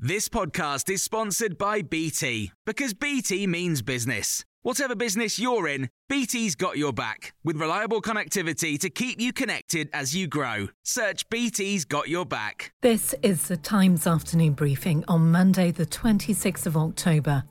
This podcast is sponsored by BT because BT means business. Whatever business you're in, BT's got your back with reliable connectivity to keep you connected as you grow. Search BT's got your back. This is the Times afternoon briefing on Monday, the 26th of October.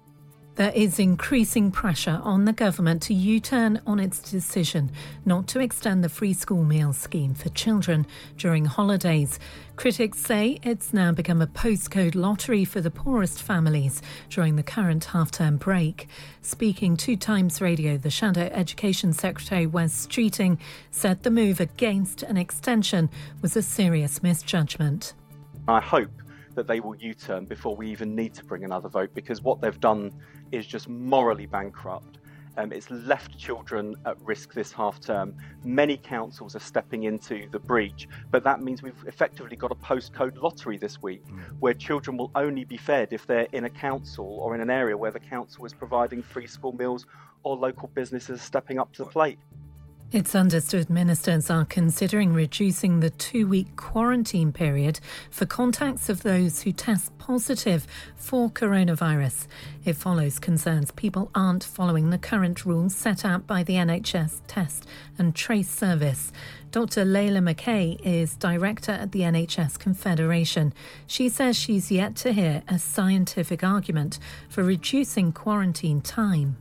There is increasing pressure on the government to U turn on its decision not to extend the free school meal scheme for children during holidays. Critics say it's now become a postcode lottery for the poorest families during the current half term break. Speaking to Times Radio, the Shadow Education Secretary Wes Streeting said the move against an extension was a serious misjudgment. I hope that they will U turn before we even need to bring another vote because what they've done is just morally bankrupt. Um, it's left children at risk this half term. Many councils are stepping into the breach, but that means we've effectively got a postcode lottery this week mm. where children will only be fed if they're in a council or in an area where the council is providing free school meals or local businesses stepping up to the plate. It's understood ministers are considering reducing the two week quarantine period for contacts of those who test positive for coronavirus. It follows concerns people aren't following the current rules set out by the NHS Test and Trace Service. Dr. Layla McCay is director at the NHS Confederation. She says she's yet to hear a scientific argument for reducing quarantine time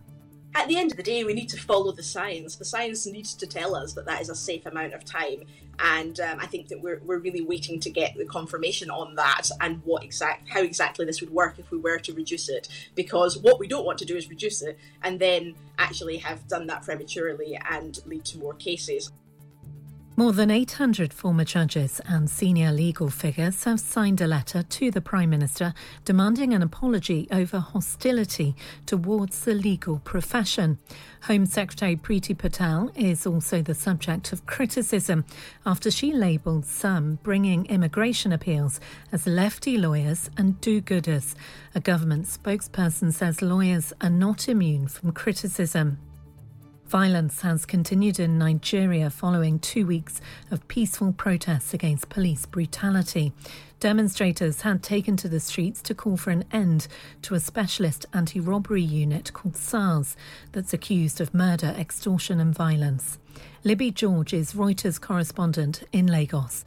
at the end of the day, we need to follow the science. The science needs to tell us that that is a safe amount of time, and um, I think that we're, we're really waiting to get the confirmation on that and what exact how exactly this would work if we were to reduce it. Because what we don't want to do is reduce it and then actually have done that prematurely and lead to more cases. More than 800 former judges and senior legal figures have signed a letter to the Prime Minister demanding an apology over hostility towards the legal profession. Home Secretary Priti Patel is also the subject of criticism after she labelled some bringing immigration appeals as lefty lawyers and do gooders. A government spokesperson says lawyers are not immune from criticism. Violence has continued in Nigeria following two weeks of peaceful protests against police brutality. Demonstrators had taken to the streets to call for an end to a specialist anti robbery unit called SARS that's accused of murder, extortion, and violence. Libby George is Reuters correspondent in Lagos.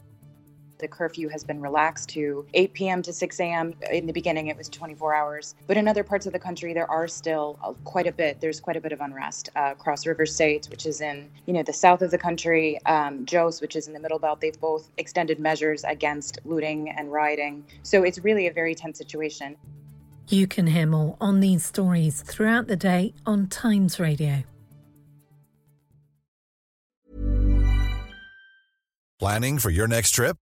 The curfew has been relaxed to 8 p.m. to 6 a.m. In the beginning, it was 24 hours. But in other parts of the country, there are still quite a bit. There's quite a bit of unrest. Uh, Cross River State, which is in you know the south of the country, um, Jos, which is in the Middle Belt, they've both extended measures against looting and rioting. So it's really a very tense situation. You can hear more on these stories throughout the day on Times Radio. Planning for your next trip?